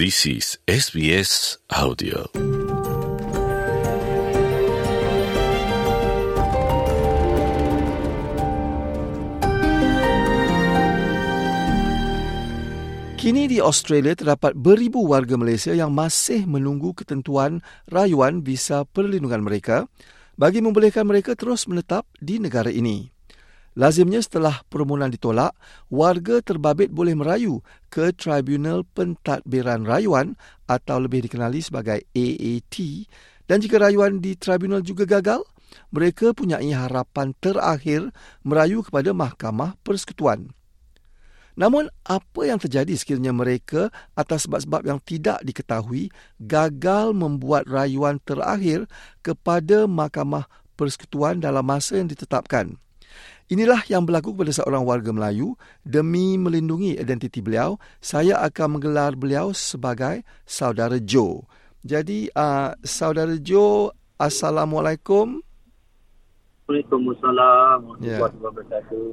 This is SBS Audio. Kini di Australia terdapat beribu warga Malaysia yang masih menunggu ketentuan rayuan visa perlindungan mereka bagi membolehkan mereka terus menetap di negara ini. Lazimnya setelah permohonan ditolak, warga terbabit boleh merayu ke Tribunal Pentadbiran Rayuan atau lebih dikenali sebagai AAT dan jika rayuan di tribunal juga gagal, mereka punya harapan terakhir merayu kepada Mahkamah Persekutuan. Namun, apa yang terjadi sekiranya mereka atas sebab-sebab yang tidak diketahui gagal membuat rayuan terakhir kepada Mahkamah Persekutuan dalam masa yang ditetapkan? Inilah yang berlaku kepada seorang warga Melayu. Demi melindungi identiti beliau, saya akan menggelar beliau sebagai Saudara Joe. Jadi, uh, Saudara Joe, Assalamualaikum. Waalaikumsalam Ya. warahmatullahi wabarakatuh.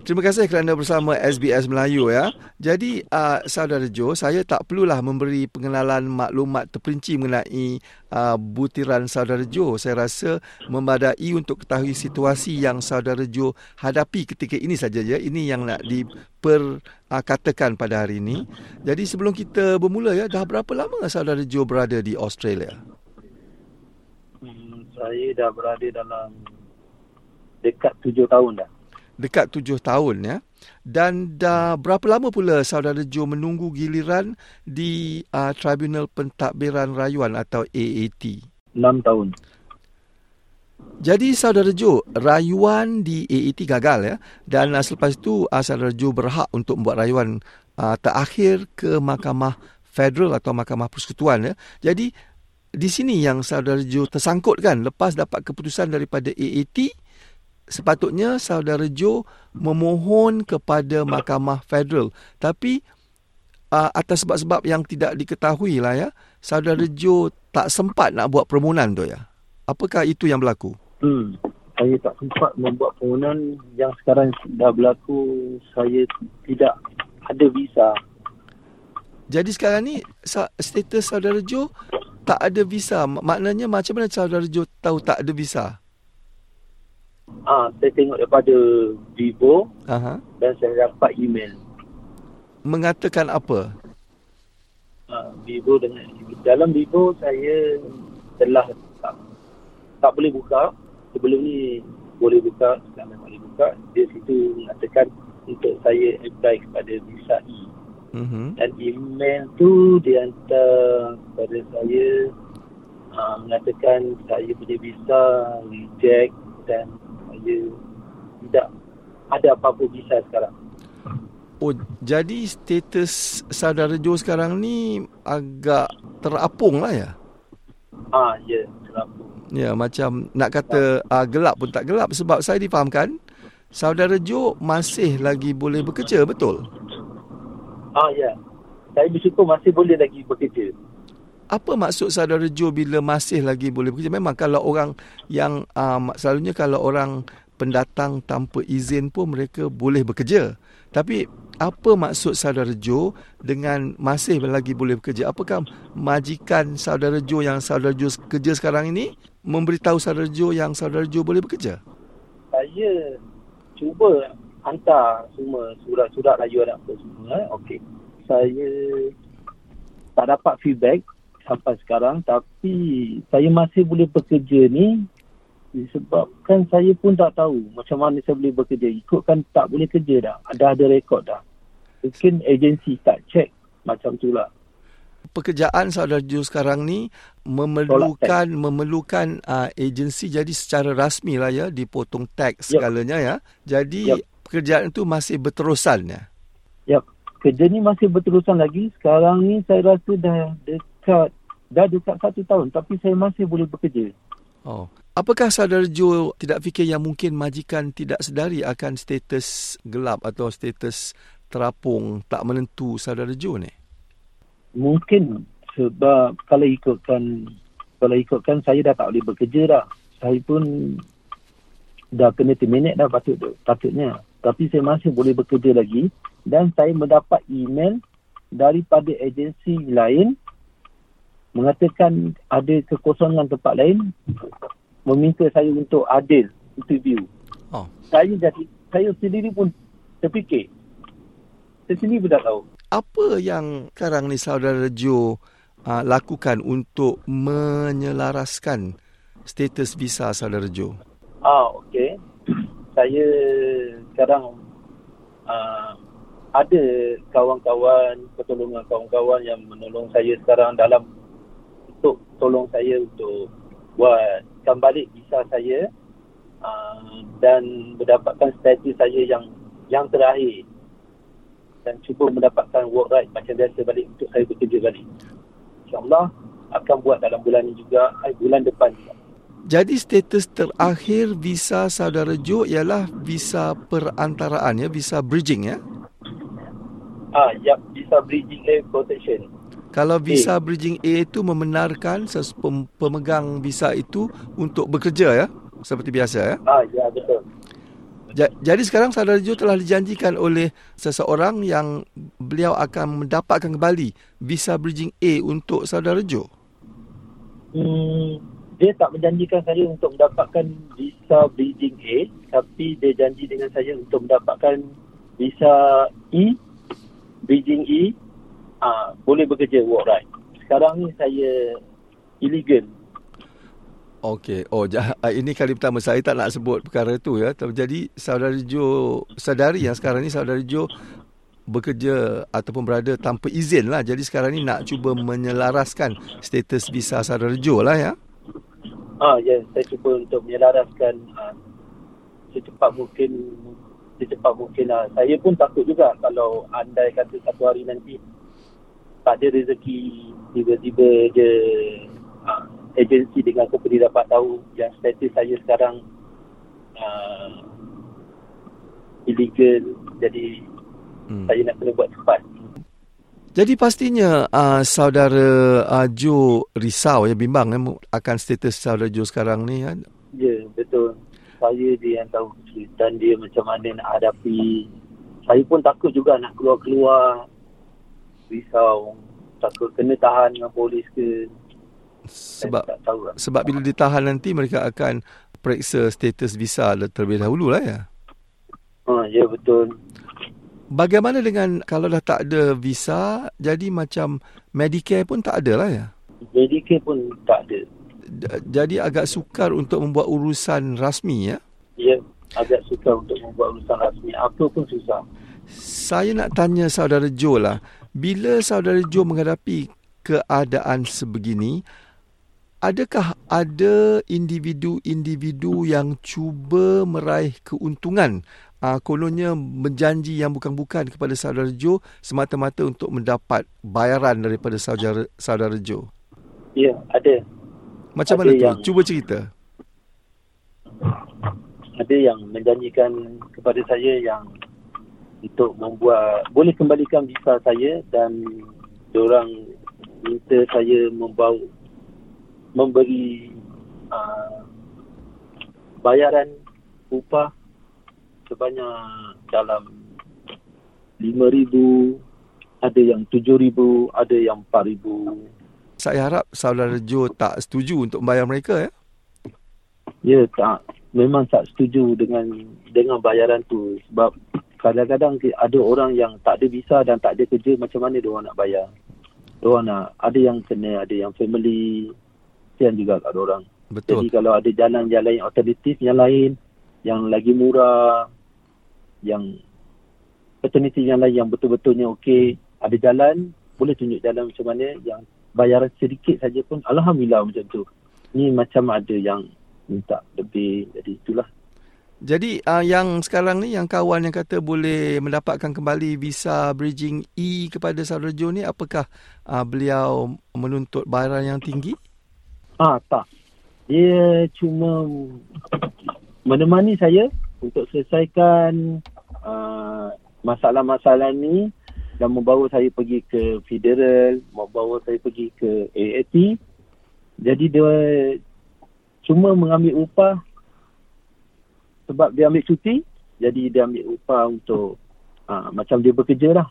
Terima kasih kerana bersama SBS Melayu ya. Jadi uh, saudara Jo, saya tak perlulah memberi pengenalan maklumat terperinci mengenai uh, butiran saudara Jo. Saya rasa memadai untuk ketahui situasi yang saudara Jo hadapi ketika ini saja ya. Ini yang nak diperkatakan pada hari ini. Jadi sebelum kita bermula ya, dah berapa lama saudara Jo berada di Australia? Hmm, saya dah berada dalam dekat tujuh tahun dah. Dekat tujuh tahun ya. Dan dah berapa lama pula saudara Jo menunggu giliran di uh, Tribunal Pentadbiran Rayuan atau AAT? Enam tahun. Jadi saudara Jo, rayuan di AAT gagal ya. Dan uh, selepas itu uh, saudara Jo berhak untuk membuat rayuan uh, terakhir ke Mahkamah Federal atau Mahkamah Persekutuan ya. Jadi di sini yang saudara Jo tersangkut kan lepas dapat keputusan daripada AAT sepatutnya saudara Jo memohon kepada Mahkamah Federal tapi uh, atas sebab-sebab yang tidak diketahui lah ya saudara Jo tak sempat nak buat permohonan tu ya apakah itu yang berlaku Hmm. Saya tak sempat membuat permohonan yang sekarang dah berlaku. Saya tidak ada visa. jadi sekarang ni status saudara Jo tak ada visa Mak- maknanya macam mana saudara Jo tahu tak ada visa Ah, saya tengok daripada Vivo Aha. dan saya dapat email. mengatakan apa Ah, Vivo dengan dalam Vivo saya telah tak, tak boleh buka. Sebelum ni boleh buka, sekarang tak boleh buka. Dia situ mengatakan untuk saya apply kepada visa E. Mhm. Dan email tu dia hantar kepada saya uh, mengatakan saya punya visa reject dan saya tidak ada apa-apa visa sekarang. Oh, jadi status saudara Jo sekarang ni agak terapung lah ya? Ah, ya, kenapa? Ya, macam nak kata uh, gelap pun tak gelap sebab saya difahamkan saudara Jo masih lagi boleh bekerja, betul? Ah, ya. Saya bersyukur masih boleh lagi bekerja. Apa maksud saudara Jo bila masih lagi boleh bekerja? Memang kalau orang yang um, selalunya kalau orang pendatang tanpa izin pun mereka boleh bekerja. Tapi apa maksud saudara Jo dengan masih lagi boleh bekerja? Apakah majikan saudara Jo yang saudara Jo kerja sekarang ini memberitahu saudara Jo yang saudara Jo boleh bekerja? Saya cuba hantar semua surat-surat rayuan apa semua. Eh. Okey. Saya tak dapat feedback sampai sekarang tapi saya masih boleh bekerja ni disebabkan saya pun tak tahu macam mana saya boleh bekerja. Ikutkan tak boleh kerja dah. Ada ada rekod dah. Mungkin agensi tak check macam tu lah. Pekerjaan saudara Jo sekarang ni memerlukan memerlukan uh, agensi jadi secara rasmi lah ya dipotong tax Yep. segalanya ya. Jadi Yep. pekerjaan itu masih berterusan ya. Ya, kerja ni masih berterusan lagi. Sekarang ni saya rasa dah dekat dah dekat satu tahun tapi saya masih boleh bekerja. Oh. Apakah saudara Jo tidak fikir yang mungkin majikan tidak sedari akan status gelap atau status terapung tak menentu saudara Jo ni? Mungkin sebab kalau ikutkan kalau ikutkan saya dah tak boleh bekerja dah. Saya pun dah kena terminate dah patut patutnya. Tapi saya masih boleh bekerja lagi dan saya mendapat email daripada agensi lain mengatakan ada kekosongan tempat lain meminta saya untuk adil interview. Oh. Saya jadi saya sendiri pun terfikir. Saya sendiri pun tak tahu. Apa yang sekarang ni saudara Jo uh, lakukan untuk menyelaraskan status visa saudara Jo? Ah, okey. saya sekarang uh, ada kawan-kawan, pertolongan kawan-kawan yang menolong saya sekarang dalam tolong saya untuk buatkan balik visa saya uh, dan mendapatkan status saya yang yang terakhir dan cuba mendapatkan work right macam biasa balik untuk saya bekerja balik. InsyaAllah akan buat dalam bulan ini juga, eh, bulan depan juga. Jadi status terakhir visa saudara Jo ialah visa perantaraan ya, visa bridging ya? Ah, ya, visa bridging air protection. Kalau visa A. bridging A itu membenarkan pemegang visa itu untuk bekerja ya, seperti biasa ya? Ah, ya betul. Jadi sekarang saudara Jo telah dijanjikan oleh seseorang yang beliau akan mendapatkan kembali visa bridging A untuk saudara Jo. Hmm, dia tak menjanjikan saya untuk mendapatkan visa bridging A, tapi dia janji dengan saya untuk mendapatkan visa E, bridging E, ah boleh bekerja work right. Sekarang ni saya illegal Okey. Oh, ini kali pertama saya tak nak sebut perkara itu ya. Jadi saudara Jo sadari yang sekarang ni saudara Jo bekerja ataupun berada tanpa izin lah. Jadi sekarang ni nak cuba menyelaraskan status visa saudara Jo lah ya. Ah, ya, saya cuba untuk menyelaraskan uh, secepat mungkin secepat mungkin lah. Saya pun takut juga kalau andai kata satu hari nanti tak ada rezeki tiba-tiba je uh, agensi dengan company dapat tahu yang status saya sekarang uh, illegal. Jadi hmm. saya nak kena buat cepat. Jadi pastinya uh, saudara uh, Jo risau ya bimbang ya, akan status saudara Jo sekarang ni kan? Ya betul. Saya dia yang tahu. Kesulitan dia macam mana nak hadapi. Saya pun takut juga nak keluar-keluar risau takut kena tahan dengan polis ke sebab lah. sebab bila ditahan nanti mereka akan periksa status visa terlebih dahulu lah ya. Ha, ya betul. Bagaimana dengan kalau dah tak ada visa, jadi macam Medicare pun tak ada lah ya? Medicare pun tak ada. Jadi agak sukar untuk membuat urusan rasmi ya? Ya, agak sukar untuk membuat urusan rasmi. Apa pun susah. Saya nak tanya saudara Joe lah. Bila saudara Joe menghadapi keadaan sebegini, adakah ada individu-individu yang cuba meraih keuntungan uh, kononnya menjanji yang bukan-bukan kepada saudara Jo semata-mata untuk mendapat bayaran daripada saudara saudara Jo? Ya, ada. Macam ada mana tu? Yang, cuba cerita. Ada yang menjanjikan kepada saya yang untuk membuat boleh kembalikan visa saya dan orang minta saya membawa memberi uh, bayaran upah sebanyak dalam RM5,000, ada yang RM7,000, ada yang RM4,000. Saya harap saudara Jo tak setuju untuk membayar mereka ya? Ya, tak. Memang tak setuju dengan dengan bayaran tu sebab kadang-kadang ada orang yang tak ada visa dan tak ada kerja macam mana dia orang nak bayar. Dia orang nak ada yang kena, ada yang family, kesian juga kat orang. Betul. Jadi kalau ada jalan-jalan yang alternatif yang lain, yang lagi murah, yang alternatif yang lain yang betul-betulnya okey, ada jalan, boleh tunjuk jalan macam mana yang bayaran sedikit saja pun alhamdulillah macam tu. Ni macam ada yang minta lebih jadi itulah. Jadi uh, yang sekarang ni yang kawan yang kata boleh mendapatkan kembali visa bridging E kepada saudara Jo ni apakah uh, beliau menuntut bayaran yang tinggi? Ah tak. Dia cuma menemani saya untuk selesaikan uh, masalah-masalah ni dan membawa saya pergi ke federal, membawa saya pergi ke AAT. Jadi dia cuma mengambil upah sebab dia ambil cuti. Jadi dia ambil upah untuk uh, macam dia bekerja lah.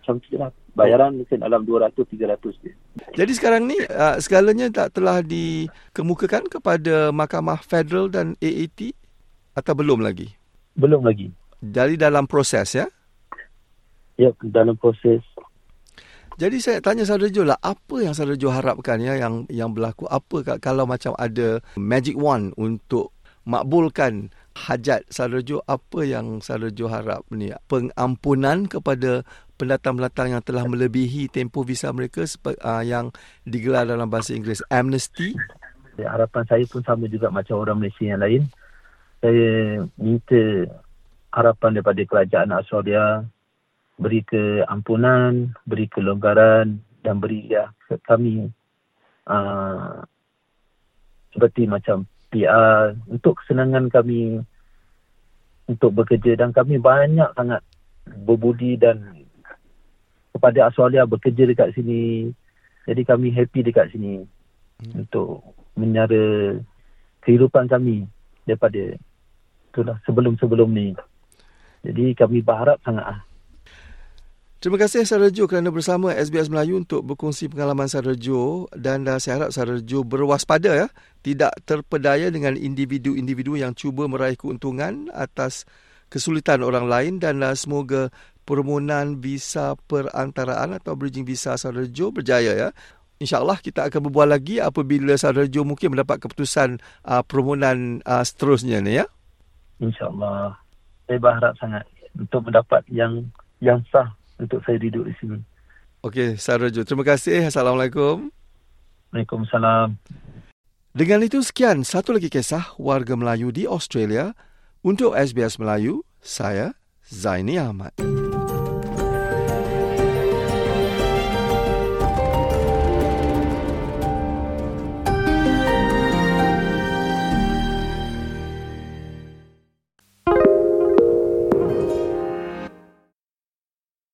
macam tu lah. Bayaran mungkin dalam 200-300 je. Jadi sekarang ni uh, segalanya tak telah dikemukakan kepada Mahkamah Federal dan AAT atau belum lagi? Belum lagi. Jadi dalam proses ya? Ya, dalam proses. Jadi saya tanya Saudara Jo lah, apa yang Saudara Jo harapkan ya yang yang berlaku? Apa kalau macam ada magic wand untuk makbulkan hajat Saudara Jo, apa yang Saudara Jo harap ni? Pengampunan kepada pendatang-pendatang yang telah melebihi tempoh visa mereka uh, yang digelar dalam bahasa Inggeris amnesty. Ya, harapan saya pun sama juga macam orang Malaysia yang lain. Saya minta harapan daripada kerajaan Australia beri keampunan, beri kelonggaran dan beri ya kami uh, seperti macam PR untuk kesenangan kami untuk bekerja dan kami banyak sangat berbudi dan kepada Australia bekerja dekat sini. Jadi kami happy dekat sini hmm. untuk menyara kehidupan kami daripada itulah sebelum-sebelum ni. Jadi kami berharap sangat ah. Terima kasih Sarjo kerana bersama SBS Melayu untuk berkongsi pengalaman Sarjo dan uh, saya harap Sarjo berwaspada ya, tidak terpedaya dengan individu-individu yang cuba meraih keuntungan atas kesulitan orang lain dan uh, semoga permohonan visa perantaraan atau bridging visa saudara Jo berjaya ya. InsyaAllah kita akan berbual lagi apabila saudara Jo mungkin mendapat keputusan uh, permohonan uh, seterusnya ni ya. InsyaAllah. Saya berharap sangat untuk mendapat yang yang sah untuk saya duduk di sini. Okey, saudara Jo. Terima kasih. Assalamualaikum. Waalaikumsalam. Dengan itu sekian satu lagi kisah warga Melayu di Australia untuk SBS Melayu. Saya Zaini Ahmad.